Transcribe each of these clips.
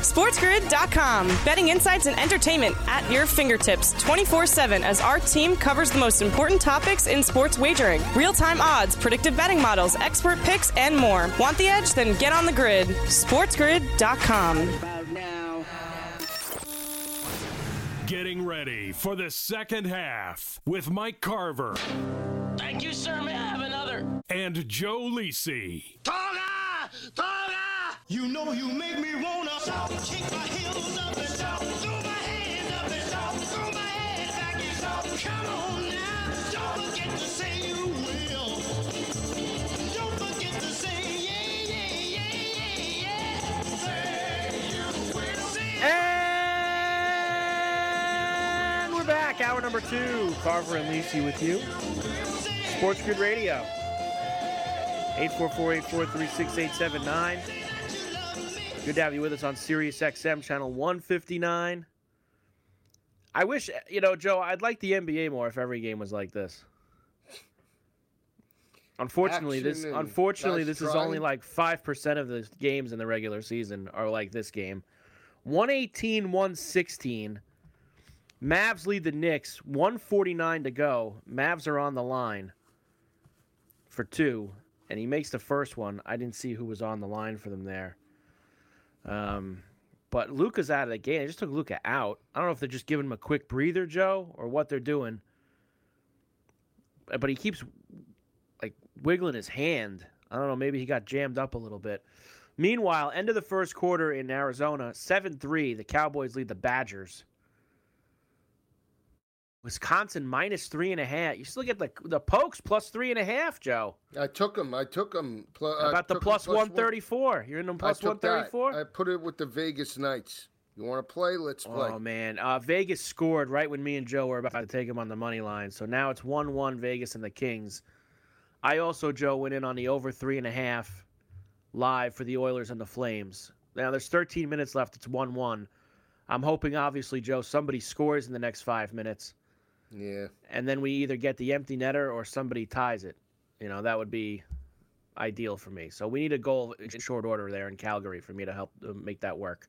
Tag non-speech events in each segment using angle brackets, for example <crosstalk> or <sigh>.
SportsGrid.com. Betting insights and entertainment at your fingertips 24 7 as our team covers the most important topics in sports wagering real time odds, predictive betting models, expert picks, and more. Want the edge? Then get on the grid. SportsGrid.com. Getting ready for the second half with Mike Carver. Thank you, sir. May I? And Joe Lisi. Tonga! Tonga! You know you make me wanna shout, kick my heels up and shout, throw my hands up and shout, throw my head back and shout. Come on now, don't forget to say you will. Don't forget to say yeah, yeah, yeah, yeah, yeah. Say you will. Say And we're back. Hour number two. Carver and Lisi with you. Sports Grid Radio. 844-843-6879. Good to have you with us on Sirius XM channel 159. I wish, you know, Joe, I'd like the NBA more if every game was like this. Unfortunately, this Action and unfortunately this is only like 5% of the games in the regular season are like this game. 118 116. Mavs lead the Knicks, 149 to go. Mavs are on the line for two, and he makes the first one. I didn't see who was on the line for them there. Um, but Luka's out of the game. They just took Luca out. I don't know if they're just giving him a quick breather, Joe, or what they're doing. But he keeps like wiggling his hand. I don't know. Maybe he got jammed up a little bit. Meanwhile, end of the first quarter in Arizona, 7 3. The Cowboys lead the Badgers. Wisconsin minus three and a half. You still get the the Pokes plus three and a half, Joe. I took them. I took them. Pl- How I about the plus plus one thirty four? You're in the I plus one thirty four. I put it with the Vegas Knights. You want to play? Let's play. Oh man, uh, Vegas scored right when me and Joe were about to take him on the money line. So now it's one one Vegas and the Kings. I also Joe went in on the over three and a half live for the Oilers and the Flames. Now there's 13 minutes left. It's one one. I'm hoping obviously Joe somebody scores in the next five minutes, Yeah. and then we either get the empty netter or somebody ties it. You know that would be ideal for me. So we need a goal in short order there in Calgary for me to help uh, make that work.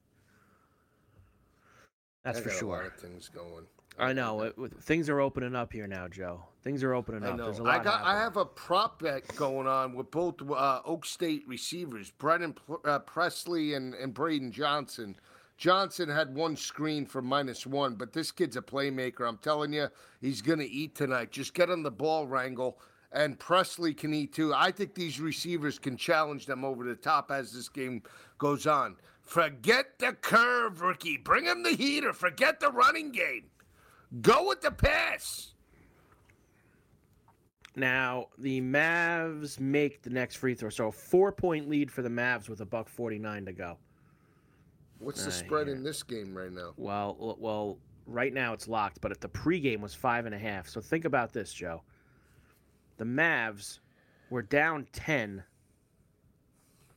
That's I for sure. A lot of things going. I know it, with- things are opening up here now, Joe. Things are opening I up. know. There's a I got. I have a prop bet going on with both uh, Oak State receivers, Brennan Pl- uh, Presley and and Braydon Johnson. Johnson had one screen for minus one, but this kid's a playmaker. I'm telling you, he's gonna eat tonight. Just get on the ball wrangle, and Presley can eat too. I think these receivers can challenge them over the top as this game goes on. Forget the curve, Ricky. Bring him the heater. Forget the running game. Go with the pass. Now the Mavs make the next free throw, so a four point lead for the Mavs with a buck forty nine to go. What's the spread in this game right now? Well, well, right now it's locked, but if the pregame was five and a half, so think about this, Joe. The Mavs were down ten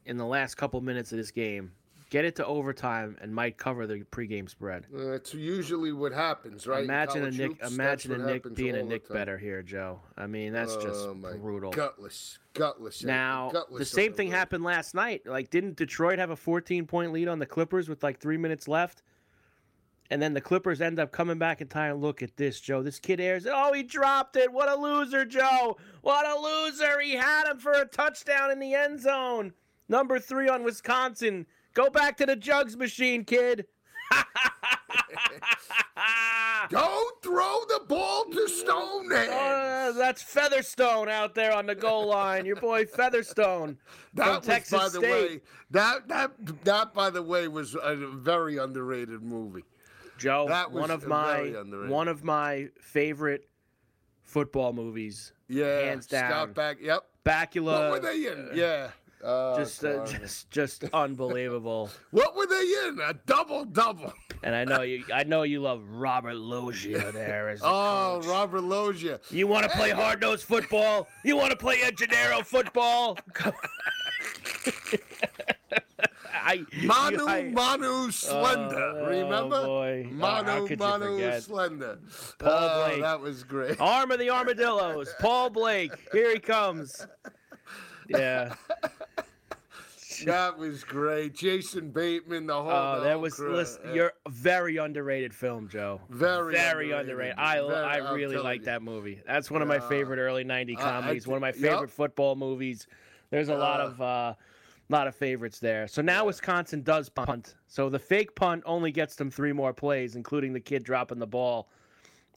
in the last couple minutes of this game. Get it to overtime and might cover the pregame spread. Uh, That's usually what happens, right? Imagine a Knick. hoops, imagine a Knick being a Knick time. better here, Joe. I mean, that's just Oh, brutal. Gutless, gutless. Now, gutless the same thing happened last night. Like, didn't Detroit have a 14 point lead on the Clippers with like three minutes left? And then the Clippers end up coming back in time. Look at this, Joe. This kid airs. Oh, he dropped it. What a loser, Joe. What a loser. He had him for a touchdown in the end zone. Number three on Wisconsin. Go back to the jugs machine, kid. <laughs> Don't throw the ball to Stonehenge. Uh, that's Featherstone out there on the goal line. Your boy Featherstone That was, Texas by the State. way, that that that by the way was a very underrated movie. Joe, that was one of my one of my favorite football movies. Yeah, hands down. Scout back. Yep. Bakula. what were they in? yeah. Oh, Just, uh, just, just <laughs> unbelievable. what were they in? A double double. And I know you, I know you love Robert Loggia there. As <laughs> Oh, coach. Robert Loggia. You want to play hard nosed football? You want to play Engineero football? <laughs> I, Manu I- Manu Slender. Oh, Remember? boy. Oh, Manu you Manu? Slender. Paul oh, Blake. that was great. Arm of the Armadillos, Paul Blake. Here he comes. Yeah. That was great. Jason Bateman, the whole. Oh, that was crew. listen, Yeah. you're very underrated film, Joe. Very very underrated. underrated. I Very- I really like that movie. That's one of my Yeah. favorite early '90 I- I comedies. one of my favorite football movies. There's a lot Uh. of uh, lot of favorites there. So now Wisconsin does punt. So the fake punt only gets them three more plays, including the kid dropping the ball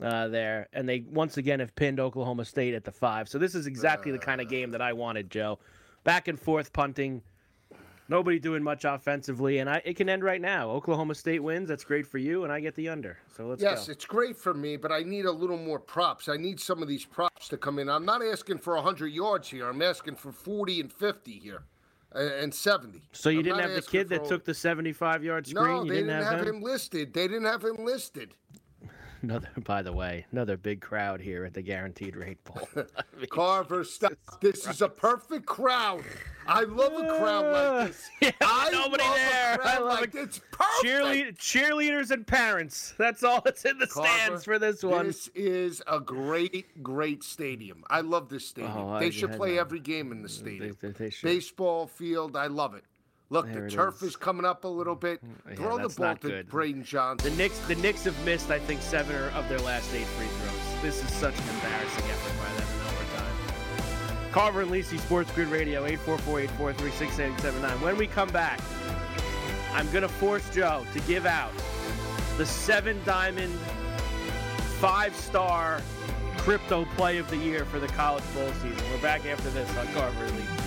uh, there, and they once again have pinned Oklahoma State at the five. So this is exactly the kind of game that I wanted, Joe. Back and forth punting. Nobody doing much offensively, and I, it can end right now. Oklahoma State wins. That's great for you, and I get the under. So let's Yes, go. it's great for me, but I need a little more props. I need some of these props to come in. I'm not asking for 100 yards here. I'm asking for 40 and 50 here, and 70. So you I'm didn't have the kid that took the 75 yard screen? No, you they didn't, have, him? him listed. They didn't have him listed. <laughs> Another, by the way, another big crowd here at the Guaranteed Rate Bowl. <laughs> I mean, Carver, stop. This is a perfect crowd. I love a crowd like this. <laughs> Yeah, I nobody love there. A crowd I love like it. It's perfect. Cheerlead, cheerleaders and parents. That's all that's in the Carver, stands for this one. This is a great, great stadium. I love this stadium. Oh, I- they should I play know. every game in the stadium. they- they should. Baseball field, I love it. Look, There the turf is. Mm, is. coming up a little bit. yeah, Throw the ball to good. Braydon The Johnson. Knicks, the Knicks have missed, I think, seven of their last eight free throws. This is such an embarrassing effort by them in overtime. Carver and Lisi Sports Grid Radio, 844-843-6879. When we come back, I'm going to force Joe to give out the seven diamond, five star crypto play of the year for the college bowl season. We're back after this on Carver and Lisi.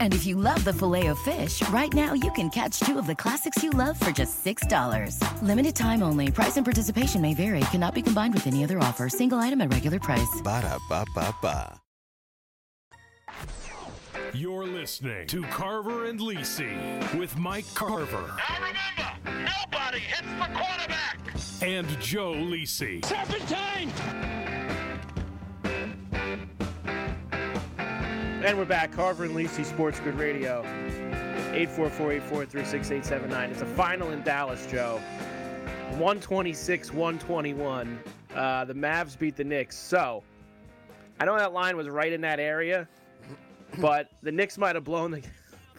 And if you love the filet of fish, right now you can catch two of the classics you love for just $6. Limited time only. Price and participation may vary. Cannot be combined with any other offer. Single item at regular price. Ba-da-ba-ba-ba. You're listening to Carver and Lisi with Mike Carver And remember, nobody hits the quarterback. and Joe Lisi. Serpentine! And we're back. Carver and Lisi Sports Grid Radio. 844-843-6879. It's a final in Dallas, Joe. 126-121. Uh, the Mavs beat the Knicks. So, I know that line was right in that area, but the Knicks might have blown the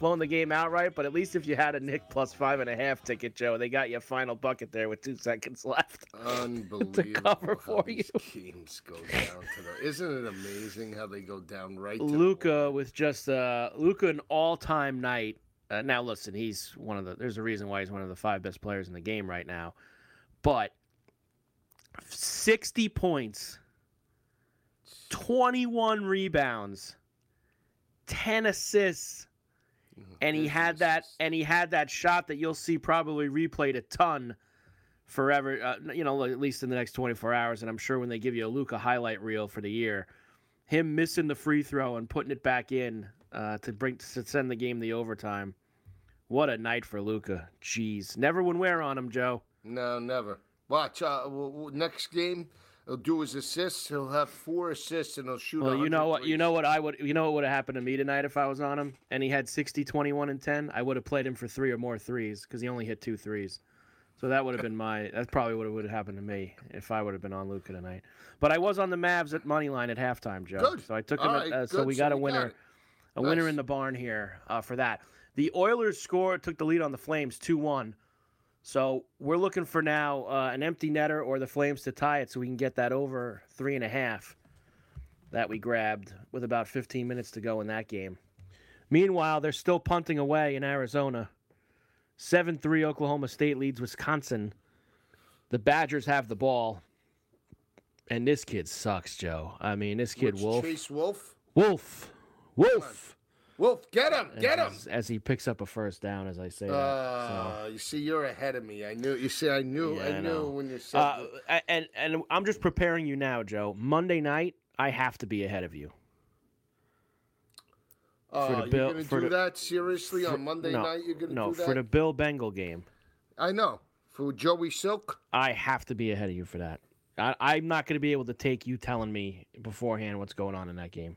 blown the game outright. But at least if you had a Knick plus five and a half ticket, Joe, they got you a final bucket there with two seconds left. <laughs> Unbelievable. cover how for these <laughs> Games go down to the. Isn't it amazing how they go down right? Luka with just uh Luka an all time night. Uh, now, listen, he's one of the. There's a reason why he's one of the five best players in the game right now, but 60 points, 21 rebounds, 10 assists, and he had that. And he had that shot that you'll see probably replayed a ton forever. Uh, you know, at least in the next 24 hours. And I'm sure when they give you a Luka highlight reel for the year, him missing the free throw and putting it back in uh, to bring to send the game the overtime. What a night for Luka. Jeez, never would wear on him, Joe. No, never. Watch. Uh, w- w- next game, he'll do his assists. He'll have four assists and he'll shoot. Well, you know what? You know what I would. You know what would have happened to me tonight if I was on him and he had 60, 21, and 10. I would have played him for three or more threes because he only hit two threes. So that would have been my. That's probably what would have happened to me if I would have been on Luka tonight. But I was on the Mavs at money line at halftime, Joe. Good. So I took him. Right, uh, so we So got a we got winner. it. a winner Nice. in the barn here uh, for that. The Oilers score took the lead on the Flames 2 1. So we're looking for now uh, an empty netter or the Flames to tie it so we can get that over three and a half that we grabbed with about 15 minutes to go in that game. Meanwhile, they're still punting away in Arizona. 7 3 Oklahoma State leads Wisconsin. The Badgers have the ball. And this kid sucks, Joe. I mean, this kid, Which, Wolff. Chase Wolff. Wolff. Wolff. Wolff, get him, get him. As, as he picks up a first down, as I say that. Uh, you see, you're ahead of me. I knew. You see, I knew. Yeah, I, I knew when you said. Uh, and and I'm just preparing you now, Joe. Monday night, I have to be ahead of you. uh, for the you're Bill- gonna for do the- that seriously on Monday no, night? You're gonna no do that? for the Bill Bengal game. I know. For Joey Silk. I have to be ahead of you for that. I, I'm not going to be able to take you telling me beforehand what's going on in that game.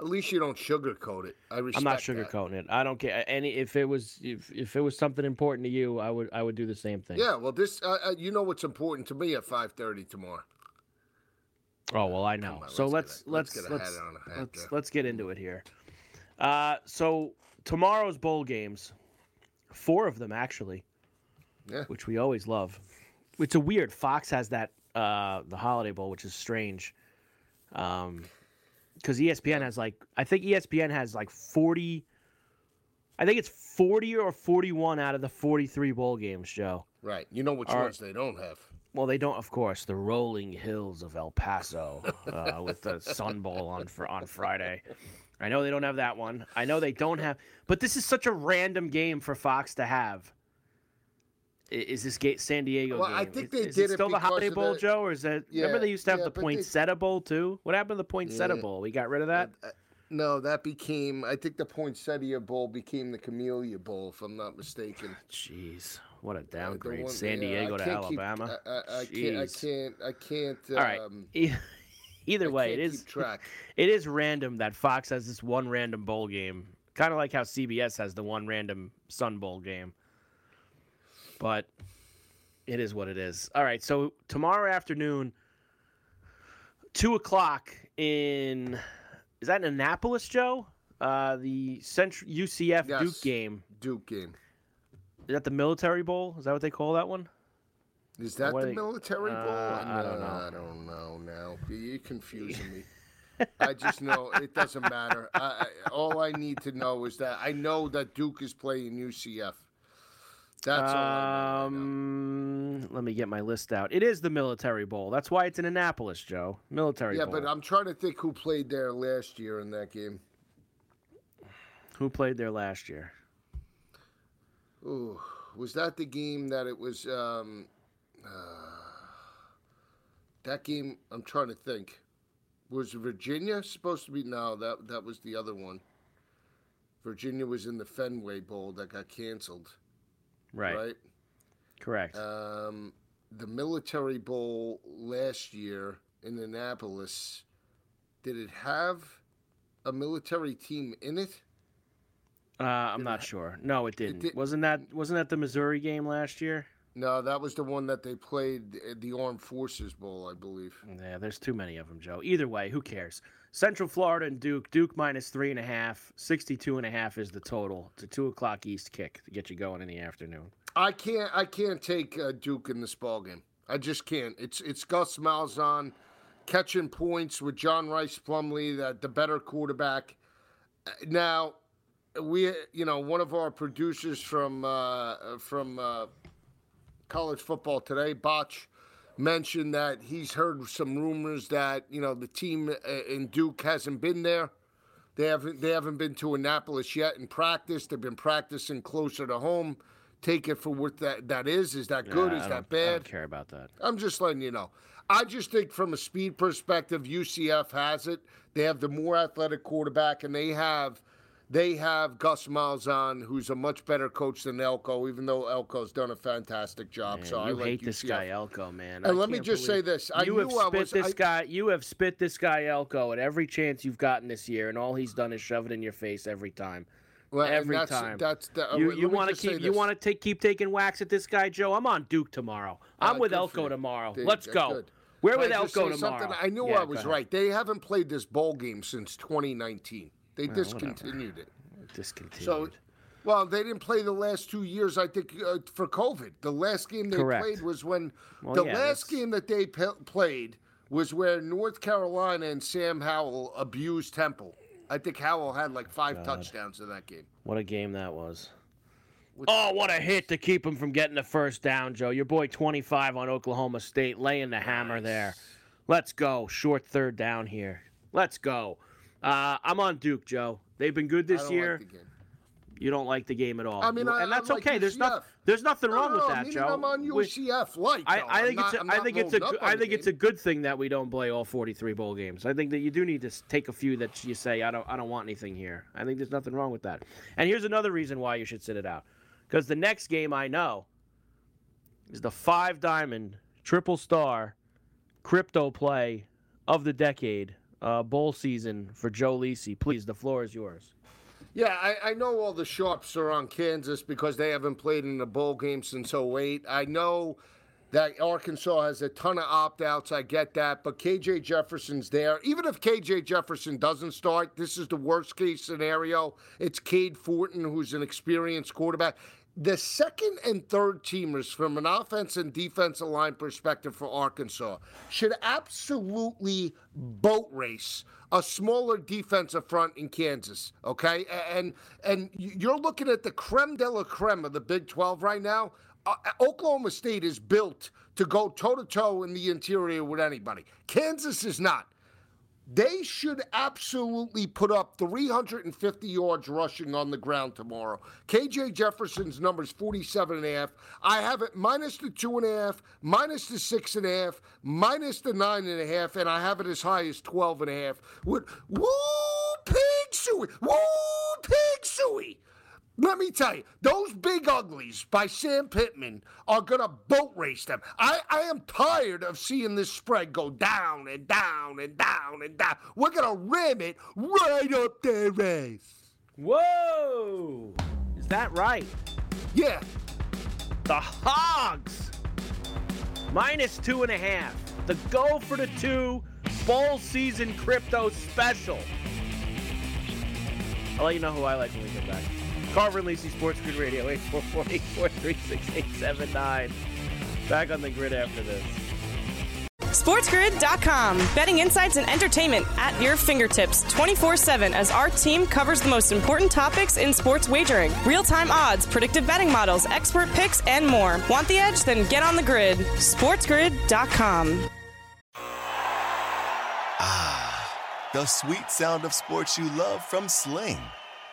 At least you don't sugarcoat it. I respect I'm not that. sugarcoating it. I don't care any if it was if, if it was something important to you, I would I would do the same thing. Yeah, well, this uh, uh, you know what's important to me at 5:30 tomorrow. Oh well, I know. on, so let's let's get a- let's let's get a let's on a let's, let's get into it here. Uh, so tomorrow's bowl games, four of them actually, Yeah. which we always love. It's a weird. Fox has that uh, the Holiday Bowl, which is strange. Um, because ESPN has like I think ESPN has like forty. I think it's forty or forty-one out of the forty-three bowl games, Joe. Right. You know which Are- ones they don't have. Well, they don't, of course. The rolling hills of El Paso uh, <laughs> with the Sun Bowl on for on Friday. I know they don't have that one. I know they don't have, but this is such a random game for Fox to have. Is this gate San Diego Well, game? I think they is did it it still the Holiday Bowl, the- Joe, or is that? Yeah, remember they used to have yeah, the they- Poinsettia Bowl too. What happened to the Poinsettia Yeah. Bowl? We got rid of that. Uh, No, that became. I think the Poinsettia Bowl became the Camellia Bowl, if I'm not mistaken. Jeez, what a Uh, downgrade! one- San Diego to can't keep- Alabama. I, I, I can't. I can't. I can't. All right. Um, <laughs> Either way, it is. <laughs> It is random that Fox has this one random bowl game, kind of like how CBS has the one random Sun Bowl game. But it is what it is. All right, so tomorrow afternoon, two o'clock in is that in Annapolis, Joe? Uh, the Central UCF Duke game. Duke game. Is that the Military Bowl? Is that what they call that one? Is that the they- military bowl? Uh, I don't No, know. I don't know now. You're confusing me. I just know it doesn't matter. I, I, all I need to know is that I know that Duke is playing UCF. That's all I know. right now. Um, let me get my list out. It is the Military Bowl. That's why it's in Annapolis, Joe. Military bowl. Yeah, Bowl. but I'm trying to think who played there last year in that game. Who played there last year? Ooh, was that the game that it was? Um, uh, that game, I'm trying to think. Was Virginia supposed to be? No, that that was the other one. Virginia was in the Fenway Bowl that got canceled. Right. Right. Correct. Um, the Military Bowl last year in Annapolis. Did it have a military team in it? uh, I'm not sure. No, it didn't. did- wasn't that wasn't that the Missouri game last year? No, that was the one that they played at the Armed Forces Bowl, I believe. Yeah, there's too many of them, Joe. Either way, who cares? Central Florida and Duke. Duke minus three and a half. 62 and a half is the total. It's a two o'clock East kick to get you going in the afternoon. I can't. I can't take uh, Duke in this ball game. I just can't. It's it's Gus Malzahn catching points with John Rhys Plumlee, that the better quarterback. Uh, Now, we, you know, one of our producers from uh, from uh, college football today, Botch, mentioned that he's heard some rumors that you know the team uh, in Duke hasn't been there. They haven't they haven't been to Annapolis yet in practice. They've been practicing closer to home. Take it for what that that is. Is that good? Nah, is that bad? I don't care about that. I'm just letting you know. I just think from a speed perspective, UCF has it. They have the more athletic quarterback, and they have they have Gus Malzahn, who's a much better coach than Elko, even though Elko's done a fantastic job. Man, so I you like hate this guy Elko, man. And I let me just say this. I you knew have I spit was- this I- guy. You have spit this guy Elko at every chance you've gotten this year, and all he's done is shove it in your face every time. Well, every that's- time. that's the- you you want to keep you want to keep taking whacks at this guy, Joe. I'm on Duke tomorrow. I'm Uh, with Elko tomorrow. Dude, Let's go. good. With I Elko say something? tomorrow. I knew Yeah, I was right. They haven't played this bowl game since 2019. They Well, whatever. discontinued it. Discontinued. So, well, they didn't play the last two years. I think uh, for COVID, the last game they Correct. played was when Well, the yeah, last that's- game that they pe- played was where North Carolina and Sam Howell abused Temple. I think Howell had like five touchdowns in that game. What a game that was. Oh, what a hit to keep him from getting the first down, Joe. Your boy 25 on Oklahoma State laying the hammer there. Let's go. Short third down here. Let's go. Uh, I'm on Duke, Joe. They've been good this year. Like. You don't like the game at all. I mean, I- and that's like okay. There's not, there's nothing No, wrong no, with that, Joe. I'm on UCF light. I. I I'm think not- it's a, I'm I think it's a good, I think it's a good thing that we don't play all 43 bowl games. I think that you do need to take a few that you say I don't I don't want anything here. I think there's nothing wrong with that. And here's another reason why you should sit it out. Cuz the next game I know is the 5 diamond triple star crypto play of the decade uh, bowl season for Joe Lisi. Please, the floor is yours. Yeah, I, I know all the sharps are on Kansas because they haven't played in a bowl game since 08. I know that Arkansas has a ton of opt outs. I get that. But KJ Jefferson's there. Even if KJ Jefferson doesn't start, this is the worst case scenario. It's Cade Fortin, who's an experienced quarterback. The second and third teamers, from an offense and defensive line perspective for Arkansas, should absolutely boat race a smaller defensive front in Kansas. Okay, and and you're looking at the creme de la creme of the Big 12 right now. Uh, Oklahoma State is built to go toe to toe in the interior with anybody. Kansas is not. They should absolutely put up 350 yards rushing on the ground tomorrow. KJ Jefferson's number is 47 and a half. I have it minus the two and a half, minus the six and a half, minus the nine and a half, and I have it as high as 12 and a half. Woo pig suey, woo pig suey. Let me tell you, those big uglies by Sam Pittman are going to boat race them. I, I am tired of seeing this spread go down and down and down and down. We're going to rim it right up their race. Whoa! Is that right? Yeah. The Hogs minus two and a half. The go for the two bowl season crypto special. I'll let you know who I like when we get back. Carver and Lisi Sports Grid Radio 844-843-6879. Back on the grid after this. SportsGrid.com. Betting insights and entertainment at your fingertips 24 7 as our team covers the most important topics in sports wagering real time odds, predictive betting models, expert picks, and more. Want the edge? Then get on the grid. SportsGrid.com. Ah, the sweet sound of sports you love from Sling.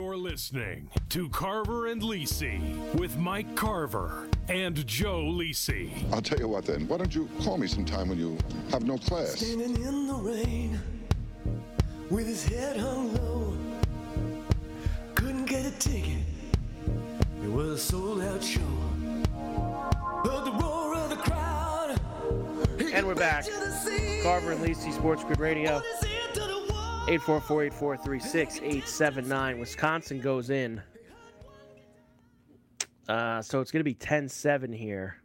You're listening to Carver and Lisi with Mike Carver and Joe Lisi. I'll tell you what then. Why don't you call me sometime when you have no class? Standing in the rain with his head hung low. Couldn't get a ticket. It was a sold out show. Heard the roar of the crowd. And we're back. Carver and Lisi Sports Grid Radio. 844-843-6879. Wisconsin goes in. Uh, so it's going to be 10-7 here.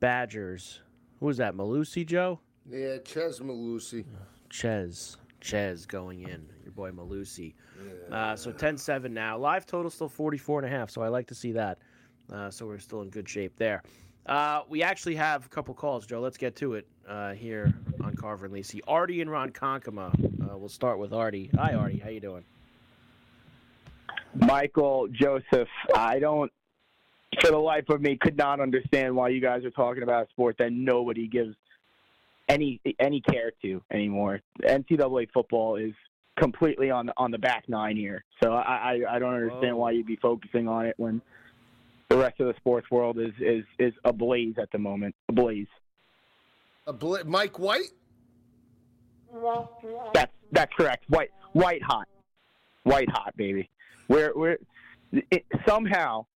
Badgers. Who was that? Mellusi, Joe? Yeah, Chez Mellusi. Chez. Chez going in. Your boy Mellusi. Uh, so 10-7 now. Live total still 44 and a half, so I like to see that. Uh, so we're still in good shape there. Uh, we actually have a couple calls, Joe. Let's get to it uh, here Carver and Lisi. Artie and Ronkonkoma. Uh, we'll start with Artie. Hi, Artie. How you doing? Michael, Joseph, I don't, for the life of me, could not understand why you guys are talking about a sport that nobody gives any any care to anymore. NCAA football is completely on the on the back nine here, so I I, I don't understand why you'd be focusing on it when the rest of the sports world is is is ablaze at the moment. Ablaze. A bl- Mike White? That's that's correct. White white hot, white hot, baby. We're we're it, somehow,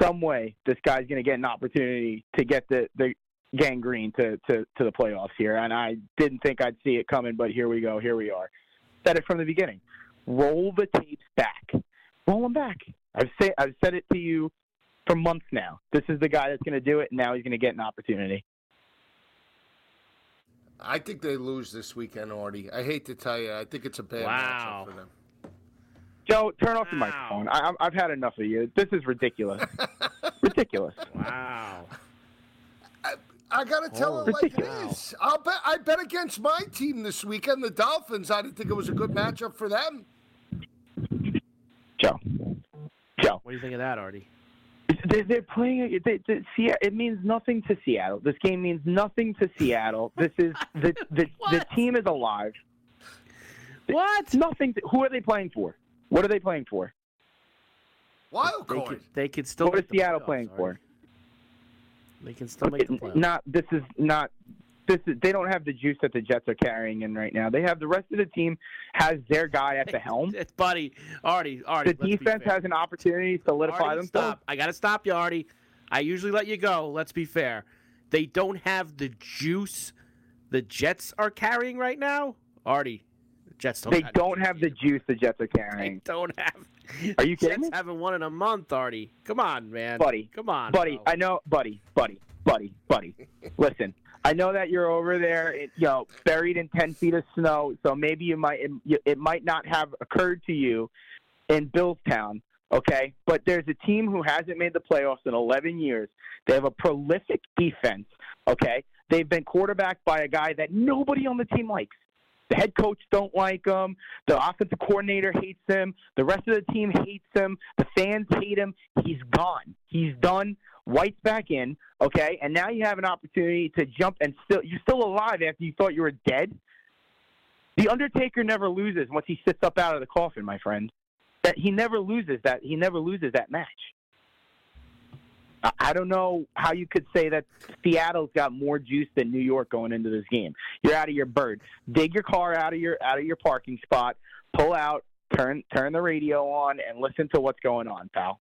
some way, this guy's to get an opportunity to get the the Gang Green to, to to the playoffs here, and I didn't think I'd see it coming, but here we go. Here we are. Said it from the beginning. Roll the tapes back. Roll them back. I've say I've said it to you for months now. This is the guy that's going to do it, and now he's going to get an opportunity. I think they lose this weekend, Artie. I hate to tell you. I think it's a bad Wow. matchup for them. Joe, turn off the microphone. I, I'm- I've had enough of you. This is ridiculous. <laughs> ridiculous. Wow. I gotta tell Oh, it like it ridiculous. I'll bet I bet against my team this weekend, the Dolphins. I didn't think it was a good matchup for them. Joe. Joe. What do you think of that, Artie? They, they're playing. They, they, Seattle, it means nothing to Seattle. This game means nothing to Seattle. This is <laughs> the the, the team is alive. What? Nothing. To, who are they playing for? What are they playing for? Wild They card. could, they could still. What is make the Seattle playoffs, playing Artie. for? They can still make the playoffs. Not. This is not. This is. They don't have the juice that the Jets are carrying in right now. They have the rest of the team has their guy at the helm. It's buddy, Artie, Artie. The defense has an opportunity to solidify Artie, themselves. Stop. I got to stop you, Artie. I usually let you go. Let's be fair. They don't have the juice the Jets are carrying right now. Artie, the Jets don't. They have don't have the juice the Jets are carrying. They don't have. Are you <laughs> kidding Jets me? haven't won in a month, Artie. Come on, man. buddy. Come on, buddy. bro. I know, buddy, buddy, buddy, buddy. Listen, I know that you're over there, you know, buried in ten feet of snow. So maybe you might, it, it might not have occurred to you in Billstown. Okay, but there's a team who hasn't made the playoffs in 11 years. They have a prolific defense. Okay, they've been quarterbacked by a guy that nobody on the team likes. The head coach don't like him. The offensive coordinator hates him. The rest of the team hates him. The fans hate him. He's gone. He's done. White's back in. Okay, and now you have an opportunity to jump and still you're still alive after you thought you were dead. The Undertaker never loses once he sits up out of the coffin, my friend. That he never loses that he never loses that match. I- don't know how you could say that Seattle's got more juice than New York going into this game. You're out of your bird. Dig your car out of your out of your parking spot. Pull out. Turn turn the radio on and listen to what's going on, pal.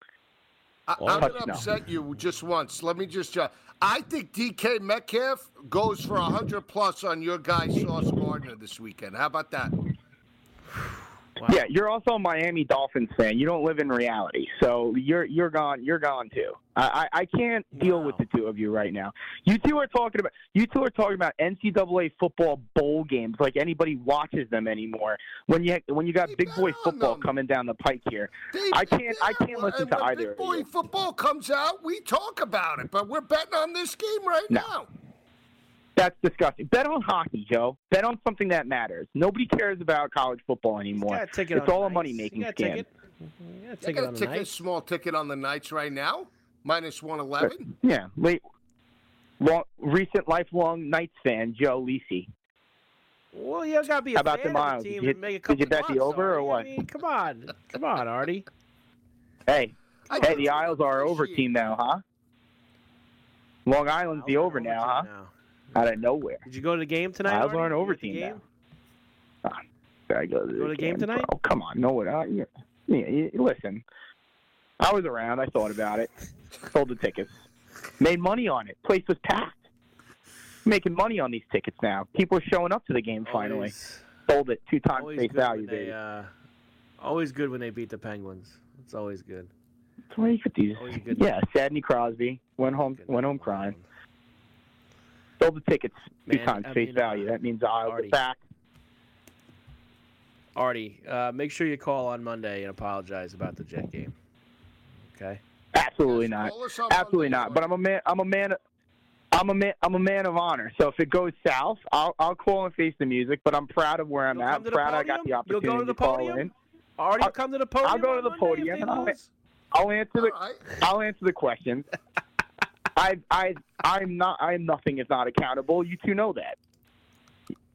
I, I'm going to upset you just once. Let me just. Uh, I think DK Metcalf goes for 100 plus on your guy, Sauce Gardner, this weekend. How about that? Yeah, you're also a Miami Dolphins fan. You don't live in reality, so you're you're gone. You're gone too. I I, I can't deal with the two of you right now. You two are talking about you two are talking about NCAA football bowl games like anybody watches them anymore. When you when you got big boy football coming down the pike here, I can't I can't listen to when either Big of boy you. football comes out, we talk about it, but we're betting on this game right No. now. That's disgusting. Bet on hockey, Joe. Bet on something that matters. Nobody cares about college football anymore. got a ticket It's all a ice. money making You got a scam. ticket? Yeah, I take got it a ticket, night. small ticket on the Knights right now, minus one eleven. Uh, yeah, late, long, recent lifelong Knights fan Joe Lisi. Well, you gotta be a How about fan the of Miles? the Did team you- and make a did you couple bet the bucks, over or what? I mean, come on, come on, Artie. Hey, I hey, the Isles are over team now, huh? Long Island's the over now, huh? now. Out of nowhere. Did you go to the game tonight? I was are an You over the team game? now. I go to Go to the game tonight? Oh, Come on, no. Uh, yeah, yeah, listen, I was around. I thought about it. Sold the tickets. Made money on it. Place was packed. Making money on these tickets now. People are showing up to the game finally. Always, Sold it two times face value, they, uh, always good when they beat the Penguins. It's always good. You get these. always good- Yeah, Sadney Crosby went home. Good Went home crying. Island. Sold the tickets two Man, times I face mean, value. uh, That means Isles Artie. are back. Artie, uh, make sure you call on Monday and apologize about the Jet game. Okay. Absolutely Yes, not. call us on Absolutely not. But I'm a man. I'm a man. I'm a man. I'm a man of honor. So if it goes south, I'll I'll call and face the music. But I'm proud of where I'm You'll at. come to proud I got the opportunity You'll go to the call podium? in. Artie, I'll- come to the podium. I'll go to the Monday podium and I'll- I'll answer the All right. I'll answer the questions. <laughs> I I I'm not I'm nothing if not accountable. You two know that.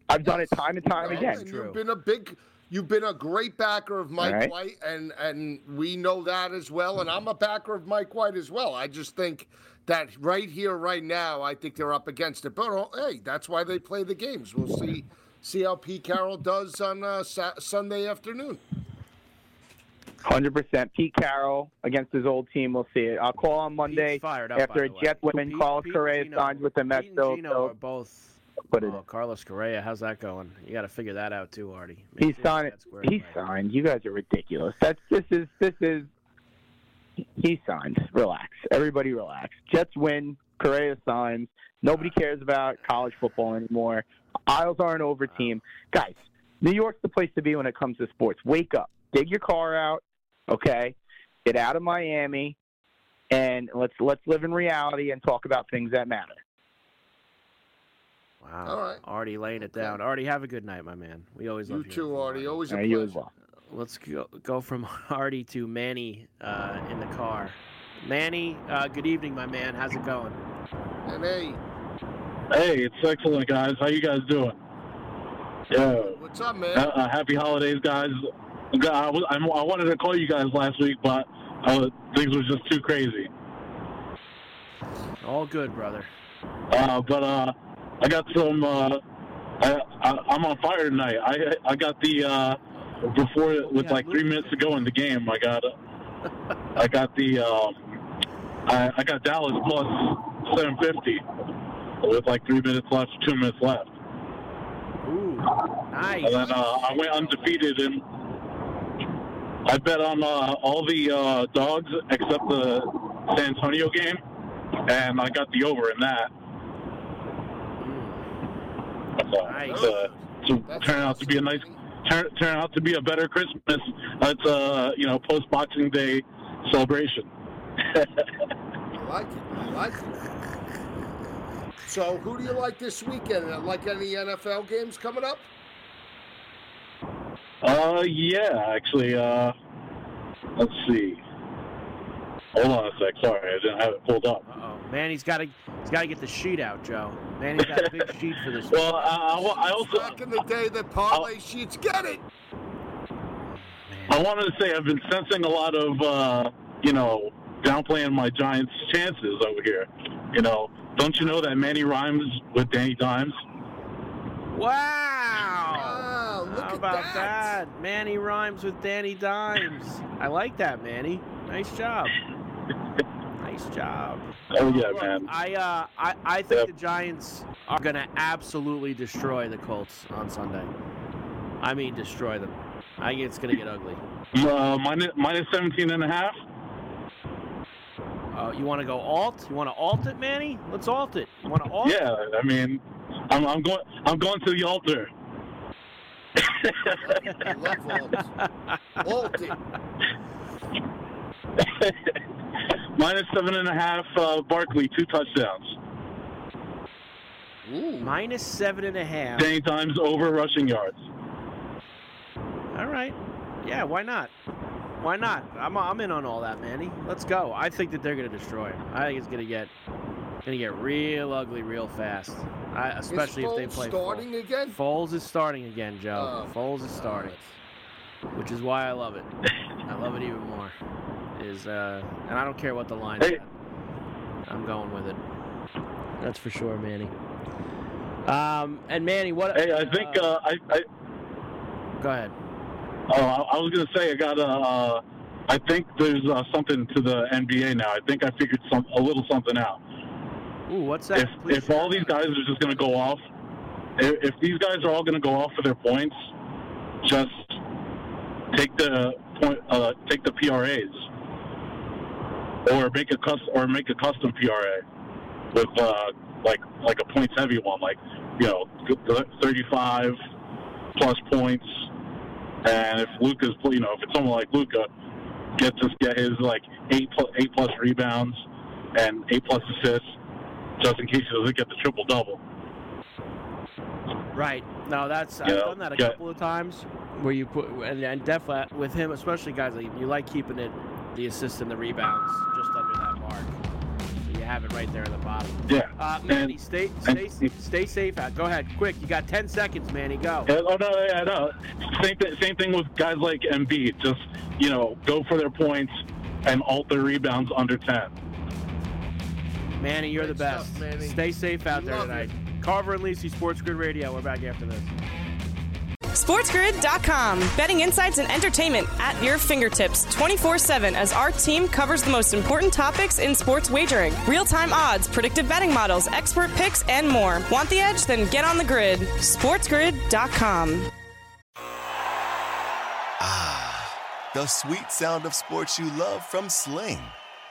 I've done it time and time Well, again. and You've been a big, you've been a great backer of Mike All right. White, and and we know that as well. And I'm a backer of Mike White as well. I just think that right here, right now, I think they're up against it. But oh, hey, that's why they play the games. We'll see see how Pete Carroll does on uh, Sa- Sunday afternoon. Hundred percent. Pete Carroll against his old team. We'll see it. I'll call on Monday fired up, after a. Jet Carlos Pete Correa signed with the Mets. Pete and Geno so are both. it Oh. Carlos Correa, how's that going? You got to figure that out too, Artie. He's signed. that's squared He's away. signed. You guys are ridiculous. That's this is this is. He signed. Relax. Everybody relax. Jets win. Correa signs. Nobody uh, cares about college football anymore. Isles are an over uh, team. Guys, New York's the place to be when it comes to sports. Wake up. Dig your car out. Okay. Get out of Miami, and let's let's live in reality and talk about things that matter. Wow. All right. Artie laying it down. Artie, have a good night, my man. We always You love hearing too, from Artie. Always a Uh, pleasure. you as well. Let's go, go from <laughs> Artie to Manny uh, in the car. Manny, uh, good evening, my man. How's it going? And hey, Hey, it's excellent, guys. How you guys doing? Yeah. what's up, man? Uh, uh, happy holidays, guys. I, was, I, I wanted to call you guys last week, but uh, things were just too crazy. All good, brother. Uh, but uh, I got some. Uh, I, I, I'm on fire tonight. I I got the uh, before with Yeah, like three minutes to go in the game. I got <laughs> I got the um, I, I got Dallas plus 750 with like three minutes left, two minutes left. Ooh, nice. And then uh, I went undefeated and I bet on uh, all the uh, dogs except the San Antonio game, and I got the over in that. So, Nice. uh, to That's turn out to be a nice, turn, turn out to be a better Christmas. It's uh, you know post Boxing Day celebration. <laughs> I like it. I like it. So, who do you like this weekend? Like any NFL games coming up? Uh, yeah, actually, uh, let's see. Hold on a sec. Sorry, I didn't have it pulled up. Uh-oh. Manny's got to he's got to get the sheet out, Joe. Manny's got a big sheet for this. Well, I, I, I also Back in the day, the parlay sheets get it. I wanted to say I've been sensing a lot of, uh, you know, downplaying my Giants' chances over here. You know, don't you know that Manny rhymes with Danny Dimes? Wow. Wow, look How at about that. that? Manny rhymes with Danny Dimes. I like that, Manny. Nice job. Nice job. Oh yeah, Look, man. I uh, I, I think Yep. the Giants are gonna absolutely destroy the Colts on Sunday. I mean, destroy them. I think it's gonna get ugly. Uh, minus, minus 17 and a half. Uh, you want to go alt? You want to alt it, Manny? Let's alt it. You want to alt? Yeah, I mean, I'm, I'm going. I'm going to the altar. I love Alt. Alt minus seven and a half. Uh, Barkley, two touchdowns. Ooh. Minus seven and a half. Danny Dimes over rushing yards. All right. Yeah, why not? Why not? I'm, I'm in on all that, Manny. Let's go. I think that they're going to destroy him. I think it's going to get going to get real ugly real fast. I, especially if they Foles play starting Foles. again? Foles is starting again, Joe. Oh, Foles is starting, which is why I love it. I love it even more. Is uh, and I don't care what the line is. Hey. I'm going with it. That's for sure, Manny. Um, and Manny, what? Hey, I think uh, I, I Go ahead. Oh, I, I was gonna say I got a. Uh, I think there's uh, something to the NBA now. I think I figured some a little something out. Ooh, what's that? If if all these guys are just gonna go off, if, if these guys are all gonna go off for their points, just take the point, uh, take the PRAs, or make a cus or make a custom PRA with uh, like like a points heavy one, like you know, 35 plus points. And if Luka's, you know, if it's someone like Luca, gets us get his like eight plus, eight plus rebounds and eight plus assists, just in case he doesn't get the triple double. Right. No, that's I've Yeah, done that a yeah. couple of times where you put and, and definitely with him, especially guys like you like keeping it the assist and the rebounds just under that mark. So you have it right there at the bottom. Yeah. Uh, Manny, stay stay stay safe out. Go ahead, quick. You got ten seconds, Manny. Go. Oh no, yeah, no. Same thing. Same thing with guys like Embiid. Just you know, go for their points and alt their rebounds under ten. Manny, you're the best. Stay safe out there tonight. Carver and Lisi, Sports Grid Radio. We're back after this. SportsGrid.com. Betting insights and entertainment at your fingertips 24 7 as our team covers the most important topics in sports wagering real time odds, predictive betting models, expert picks, and more. Want the edge? Then get on the grid. SportsGrid.com. Ah, the sweet sound of sports you love from Sling.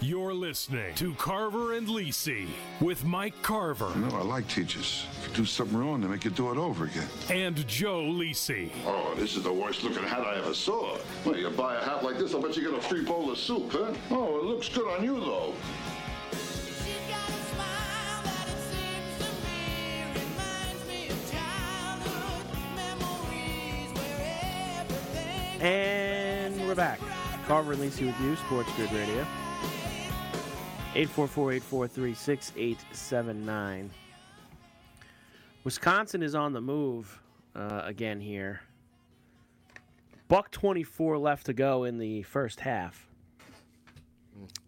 You're listening to Carver and Lisi with Mike Carver You know, I like teachers. If you do something wrong, they make you do it over again. and Joe Lisi. Oh, this is the worst looking hat I ever saw. Well, you buy a hat like this, I bet you get a free bowl of soup, huh? Oh, it looks good on you, though. And we're back. Carver and Lisi with you, Sports Grid Radio. 844-843-6879. Wisconsin is on the move uh, again here. Buck 24 left to go in the first half.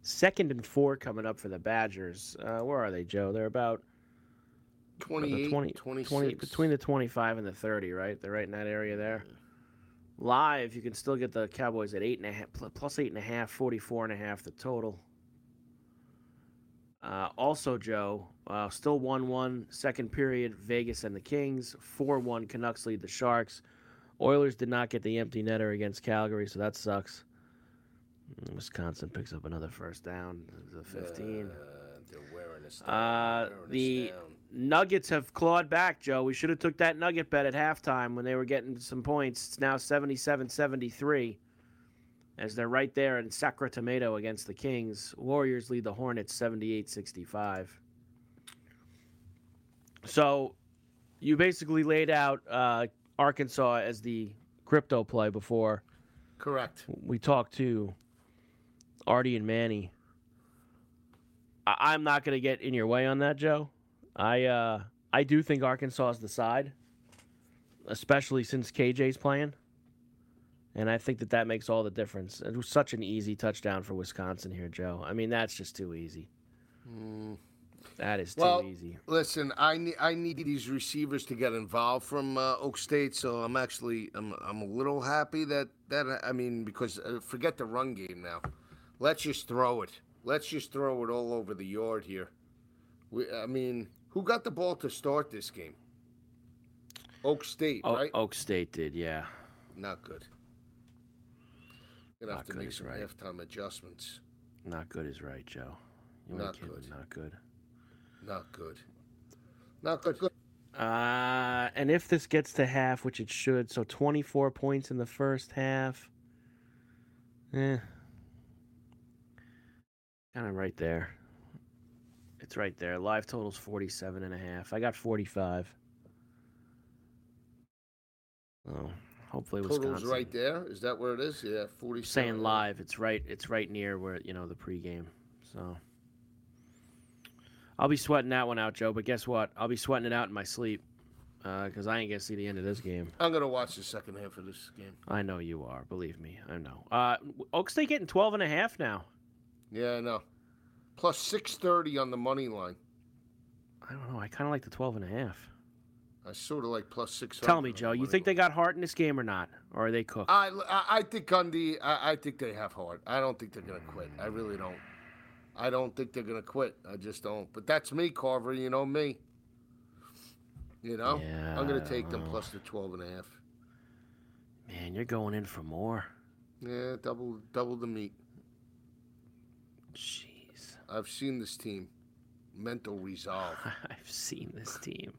Second and four coming up for the Badgers. Uh, where are they, Joe? They're about 28, 20, 26. 20 between the 25 and the 30, right? They're right in that area there. Live, you can still get the Cowboys at eight and a half, pl- plus eight and a half, 44 and a half the total. Uh, also, Joe, uh, still 1 1, second period, Vegas and the Kings. 4 1, Canucks lead the Sharks. Oilers did not get the empty netter against Calgary, so that sucks. Mm, Wisconsin picks up another first down, the 15. They're wearing us down. Uh, the. Nuggets have clawed back, Joe. We should have took that Nugget bet at halftime when they were getting some points. It's now 77-73 as they're right there in Sacra Tomato against the Kings. Warriors lead the Hornets 78-65. So you basically laid out uh, Arkansas as the crypto play before Correct. we talked to Artie and Manny. I- I'm not going to get in your way on that, Joe. I uh, I do think Arkansas is the side, especially since KJ's playing. And I think that that makes all the difference. It was such an easy touchdown for Wisconsin here, Joe. I mean, that's just too easy. That is too Well, easy. listen, I need I need these receivers to get involved from uh, Oak State, so I'm actually I'm I'm a little happy that that I mean because uh, forget the run game now. Let's just throw it. Let's just throw it all over the yard here. We, I mean, who got the ball to start this game? Oak State, O- right? Oak State did, yeah. Not good. Gonna have Not to good make some right. halftime adjustments. Not good is right, Joe. You Not good. Not good. Not good. Not good. good. Uh, and if this gets to half, which it should, so 24 points in the first half. Eh. Kind of right there. It's right there. Live total's 47 and a half. I got 45. Oh, hopefully Wisconsin. Total's right there. Is that where it is? Yeah, forty. Saying live, it's right. It's right near where you know the pregame. So I'll be sweating that one out, Joe. But guess what? I'll be sweating it out in my sleep because I ain't gonna see the end of this game. I'm gonna watch the second half of this game. I know you are. Believe me, I know. Uh, Oak State getting 12 and a half now. Yeah, I know. Plus six thirty on the money line. I don't know. I kind of like the 12 and a half. I sort of like plus six. Tell me, Joe. You think they got heart in this game or not, or are they cooked? I, I I think Gundy. I, I think they have heart. I don't think they're gonna quit. I really don't. I don't think they're gonna quit. I just don't. But that's me, Carver. You know me. You know. Yeah, I'm gonna take them know. plus the twelve and a half. Man, you're going in for more. Yeah, double double the meat. Jeez. I've seen this team. Mental <laughs> resolve. I've seen this team.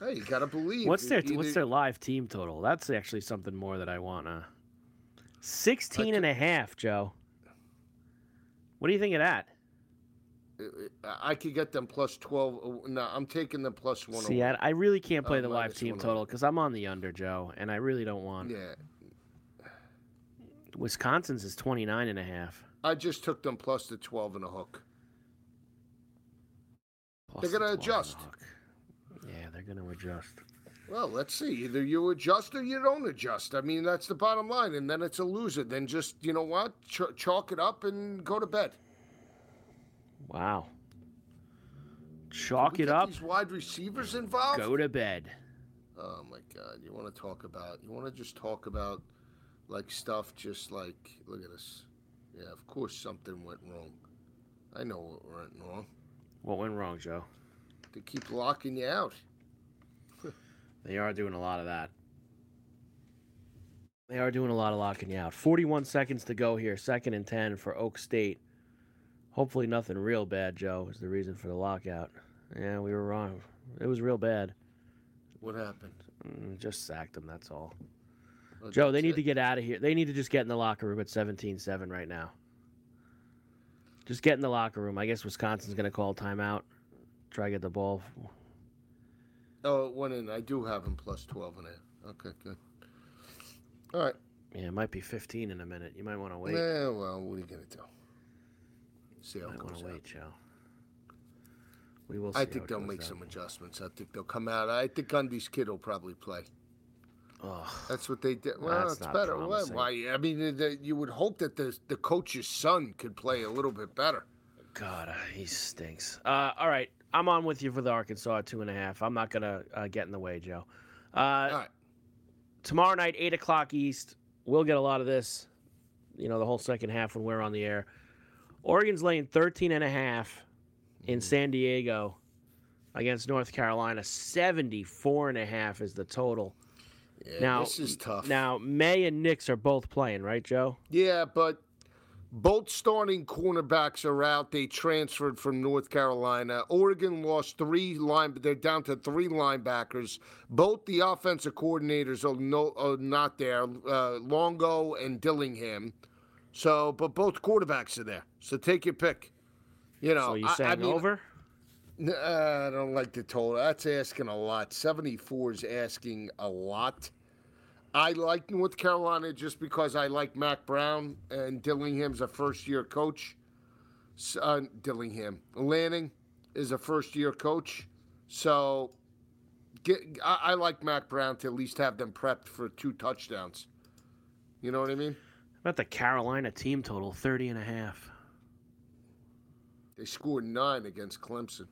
Hey, you gotta believe. What's their Either- What's their live team total? That's actually something more that I want to. 16 and a half, Joe. What do you think of that? I could get them plus twelve. No, I'm taking them plus one. See, I, I really can't play Uh, the live team total because I'm on the under, Joe, and I really don't want. Yeah, Wisconsin's is 29 and a half. I just took them plus the twelve and a hook. plus They're gonna 12 and a adjust. Yeah, they're going to adjust. Well, let's see. Either you adjust or you don't adjust. I mean, that's the bottom line. And then it's a loser. Then just you know what, Ch- chalk it up and go to bed. Wow. Chalk it up. These wide receivers involved. Go to bed. Oh my God! You want to talk about? You want to just talk about like stuff? Just like look at this. Yeah, of course something went wrong. I know what went wrong. What went wrong, Joe? They keep locking you out. <laughs> They are doing a lot of that. They are doing a lot of locking you out. 41 seconds to go here. Second and 10 for Oak State. Hopefully, nothing real bad, Joe, is the reason for the lockout. Yeah, we were wrong. It was real bad. What happened? Mm, Just sacked them, that's all. Oh, Joe, they need it? to get out of here. They need to just get in the locker room at 17 7 right now. Just get in the locker room. I guess Wisconsin's going to call timeout. Try to get the ball. Oh, it went in. I do have him plus 12 and a half. Okay, good. All right. Yeah, it might be 15 in a minute. You might want to wait. Yeah, well, what are you going to do? See how might it to out. wait, Joe. We will. I think they'll make out. some adjustments. I think they'll come out. I think Gundy's kid will probably play. Oh, That's what they did. Well, That's it's not better. Promising. why? I mean, you would hope that the the coach's son could play a little bit better. God, he stinks. Uh, all right, I'm on with you for the Arkansas at two and a half. I'm not gonna uh, get in the way, Joe. Uh, Tomorrow night, eight o'clock East. We'll get a lot of this. You know, the whole second half when we're on the air. Oregon's laying 13 and a half in San Diego against North Carolina. 74 and a half is the total. Yeah, now, this is tough. Now, Maye and Nix are both playing, right, Joe? Yeah, but both starting cornerbacks are out. They transferred from North Carolina. Oregon lost three line. They're down to three linebackers. Both the offensive coordinators are, no, are not there. Uh, Longo and Dillingham. So, but both quarterbacks are there. So take your pick. You know, so you I- I saying mean, over? Uh, I don't like the total. That's asking a lot. 74 is asking a lot. I like North Carolina just because I like Mack Brown and Dillingham's a first year coach. Uh, Dillingham. Lanning is a first year coach. So get, I, I like Mack Brown to at least have them prepped for two touchdowns. You know what I mean? About the Carolina team total, 30 and a half. They scored nine against Clemson.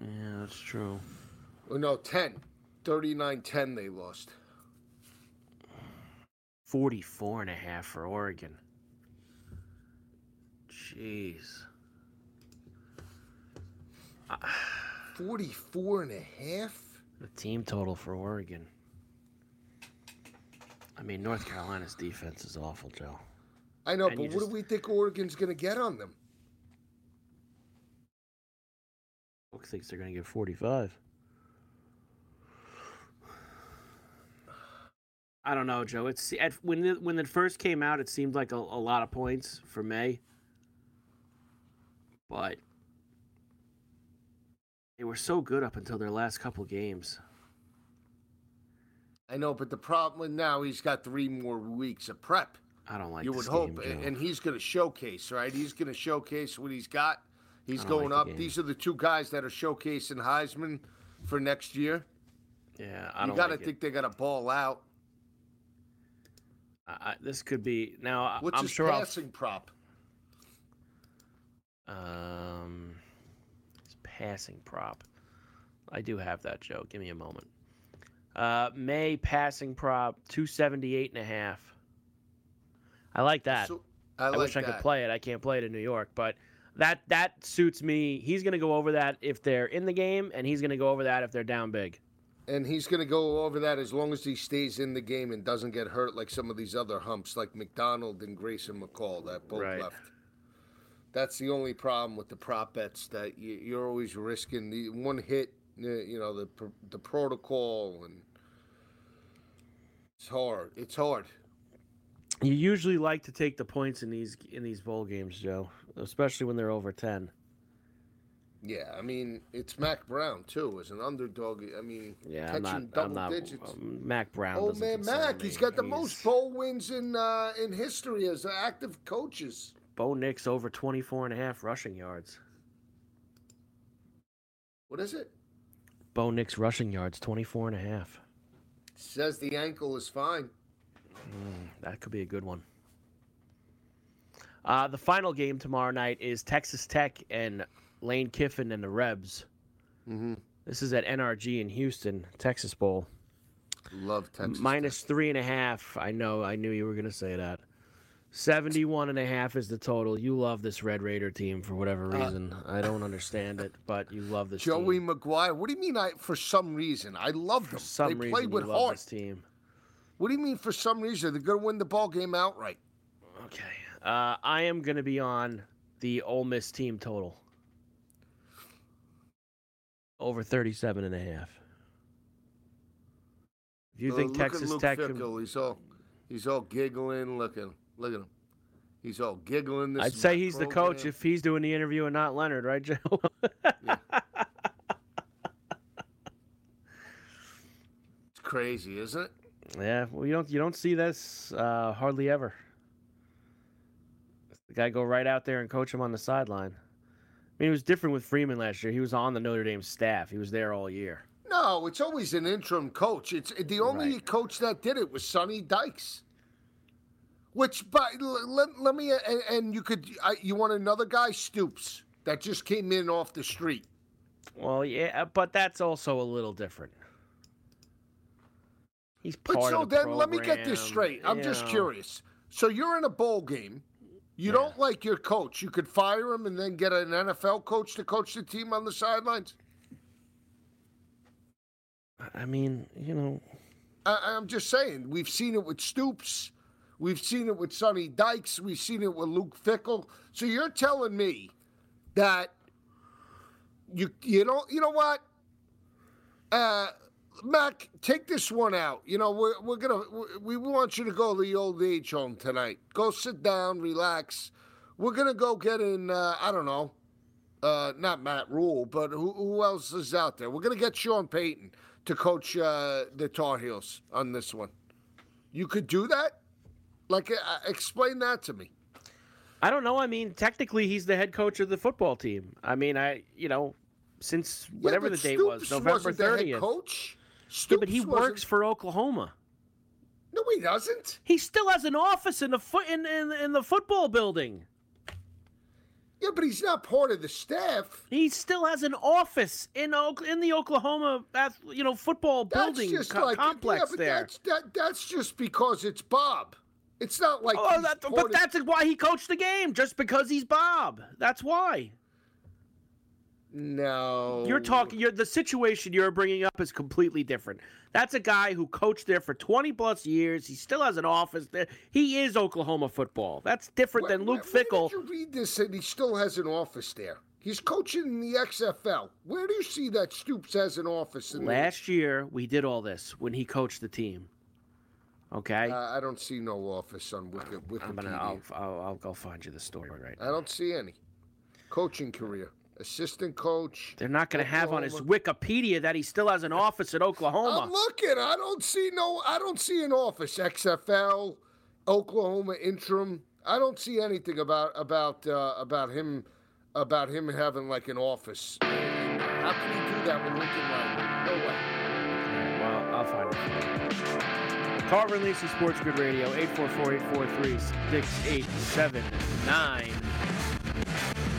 Yeah, that's true. Oh, no, 10. 39 10 they lost. 44 and a half for Oregon. Jeez. Ah. 44 and a half? The team total for Oregon. I mean, North Carolina's defense is awful, Joe. I know, And but what just- do we think Oregon's going to get on them? Book thinks they're going to get 45. I don't know, Joe. It's at, when it, when it first came out, it seemed like a, a lot of points for Maye, but they were so good up until their last couple games. I know, but the problem is now he's got three more weeks of prep. I don't like. you would hope, game, and he's going to showcase, right? He's going to showcase what he's got. He's going like up. game. These are the two guys that are showcasing Heisman for next year. yeah, I you got to like it. think they're going to ball out. This could be now. What's I'm his sure I'll passing prop? Um, his passing prop. I do have that, Joe. Give me a moment. Uh, Maye passing prop two seventy eight and a half. I like that. So- I wish like I could play it. I can't play it in New York, but that that suits me. He's gonna go over that if they're in the game, and he's gonna go over that if they're down big. And he's going to go over that as long as he stays in the game and doesn't get hurt like some of these other humps, like McDonald and Grayson McCall that both Right. left. That's the only problem with the prop bets that you, you're always risking the one hit, you know, the the protocol, and it's hard. It's hard. You usually like to take the points in these in these bowl games, Joe, especially when they're over ten. Yeah, I mean, it's Mack Brown too as an underdog. I mean, Yeah, catching I'm not. double I'm not. digits. um, Mack Brown. oh man, Mack, me. he's got the He's- most bowl wins in uh, in history as active coaches. Bo Nix over 24 and a half rushing yards. What is it? Bo Nix rushing yards 24 and a half. Says the ankle is fine. Mm, that could be a good one. Uh, the final game tomorrow night is Texas Tech and Lane Kiffin and the Rebs. Mm-hmm. This is at NRG in Houston, Texas Bowl. Love Texas. Minus three and a half. I know. I knew you were going to say that. 71 and a half is the total. You love this Red Raider team for whatever Uh, reason. I don't understand it, <laughs> but you love this Joey team. McGuire. What do you mean? I for some reason I love them. For some they reason, play you with love heart. this team. What do you mean? For some reason they're gonna win the ball game outright. Okay. Uh, I am going to be on the Ole Miss team total. Over 37 and a half. If you Uh, think Texas Tech Fickell. He's all he's all giggling. looking. Look at him. He's all giggling. This I'd say he's the coach if he's doing the interview and not Leonhard, right, Joe? <laughs> It's crazy, isn't it? yeah, well, you don't you don't see this uh, hardly ever. The guy go right out there and coach him on the sideline. Mean, it was different with Freeman last year. He was on the Notre Dame staff. He was there all year. No, it's always an interim coach. It's the only Right. coach that did it was Sonny Dykes. Which, but let, let me and, and you could I, you want another guy Stoops that just came in off the street. Well, yeah, uh, but that's also a little different. He's part But so the then let me get this straight. I'm just know. curious. So you're in a bowl game. You don't like your coach. You could fire him and then get an NFL coach to coach the team on the sidelines. I mean, you know, I, I'm just saying. We've seen it with Stoops. We've seen it with Sonny Dykes. We've seen it with Luke Fickell. So you're telling me that you you don't you know what? Uh, Mack, take this one out. You know we're we're gonna we we want you to go to the old age home tonight. Go sit down, relax. We're gonna go get in. Uh, I don't know. Uh, not Matt Rhule, but who, who else is out there? We're gonna get Sean Payton to coach uh, the Tar Heels on this one. You could do that? Like, uh, explain that to me. I don't know. I mean, technically, he's the head coach of the football team. I mean, I you know, since whatever but the date Stoops was, November wasn't the coach. Yeah, but he Stoops works for Oklahoma. No, he doesn't. He still has an office in the foot in, in in the football building. Yeah, but he's not part of the staff. He still has an office in Oak- in the Oklahoma, you know, football That's building just co- like complex yeah, but there. That's that, that's just because it's Bob. It's not like. oh, that, but of- that's why he coached the game, just because he's Bob. That's why. No. You're talking. You're the situation you're bringing up is completely different. That's a guy who coached there for 20 plus years. He still has an office there. He is Oklahoma football. That's different than Luke Fickell. Where did you read this and he still has an office there? He's coaching in the XFL. Where do you see that Stoops has an office in Last year we did all this when he coached the team. Okay. Uh, I don't see no office on Wiki, Wikipedia. I'm gonna. I'll, I'll, I'll go find you the story right now. I don't see any. Coaching career, assistant coach. They're not going to have on his Wikipedia that he still has an office at Oklahoma. I'm looking. I don't see no. I don't see an office. XFL, Oklahoma interim. I don't see anything about about uh, about him about him having like an office. How can he do that with Lincoln Riley? No way. Well, I'll find it. Carver and Lisi Sports Grid Radio, 844-843-6879.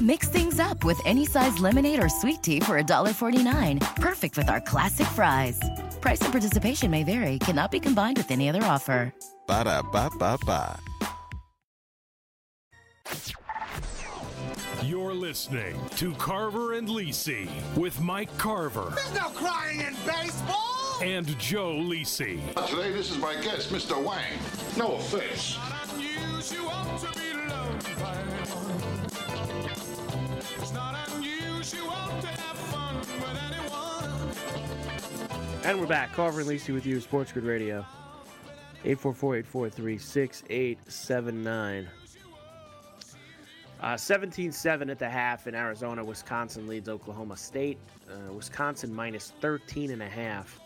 Mix things up with any size lemonade or sweet tea for $1.49. Perfect with our classic fries. Price and participation may vary, cannot be combined with any other offer. Ba da ba ba ba. You're listening to Carver and Lisi with Mike Carver There's no crying in baseball. and Joe Lisi. Today, this is my guest, Mr. Wang. No offense. And we're back. Carver and Lisi with you, Sports Grid Radio. 844-843-6879. Uh, 17-7 at the half in Arizona. Wisconsin leads Oklahoma State. Uh, Wisconsin minus 13 and a half.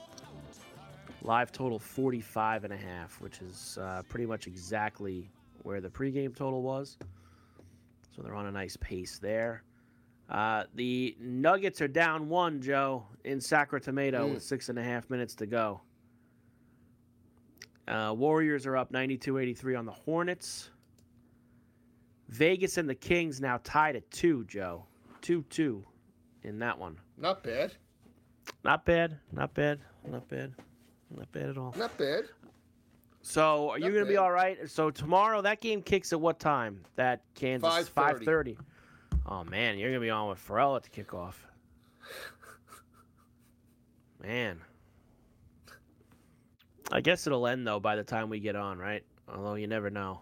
Live total 45 and a half, which is uh, pretty much exactly where the pregame total was. So they're on a nice pace there. Uh, the Nuggets are down one, Joe, in Sacramento Mm. with six and a half minutes to go. Uh, Warriors are up 92 83 on the Hornets. Vegas and the Kings now tied at two, Joe. 2 2 in that one. Not bad. Not bad. Not bad. Not bad. Not bad at all. Not bad. So are you going to be all right? So tomorrow that game kicks at what time? That Kansas 5:30. 5:30. Oh man, you're going to be on with Pharrell at the kickoff. Man. I guess it'll end though by the time we get on, right? Although you never know.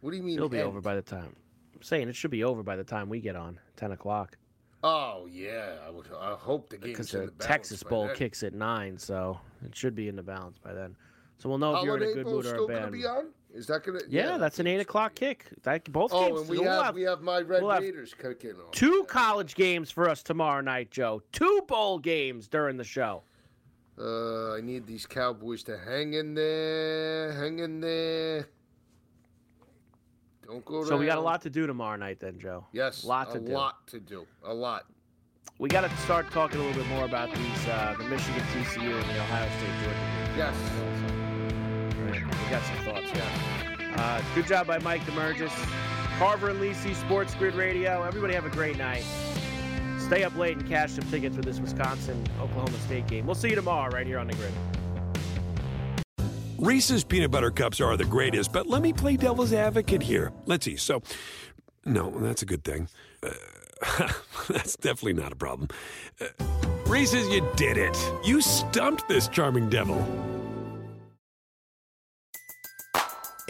What do you mean? It'll be end? over by the time. I'm saying it should be over by the time we get on, 10 o'clock. Oh yeah, I would. I hope the game's Because the the Texas Bowl then. kicks at 9, so it should be in the balance by then. So we'll know if you're in a good Bowl's mood or a bad be mood. on? Is that gonna? Yeah, that's an eight o'clock kick. That both Oh, games. and we we'll have, we have my Red we'll Raiders kicking off. two college games for us tomorrow night, Joe. Two bowl games during the show. Uh, I need these Cowboys to hang in there, hang in there. Don't go. So we got a lot to do tomorrow night, then, Joe. Yes, lot to a do. lot to do. A lot. We got to start talking a little bit more about these, uh, the Michigan, TCU, and the Ohio State, Georgia. Yes. Right, We got some. Yeah. Uh, good job by Mike Demergis, Carver and Lisi, Sports Grid Radio. Everybody have a great night. Stay up late and cash some tickets for this Wisconsin Oklahoma State game. We'll see you tomorrow right here on the grid. Reese's peanut butter cups are the greatest, but let me play devil's advocate here. Let's see. So, no, that's a good thing. Uh, <laughs> that's definitely not a problem. Uh, Reese's, you did it. You stumped this charming devil.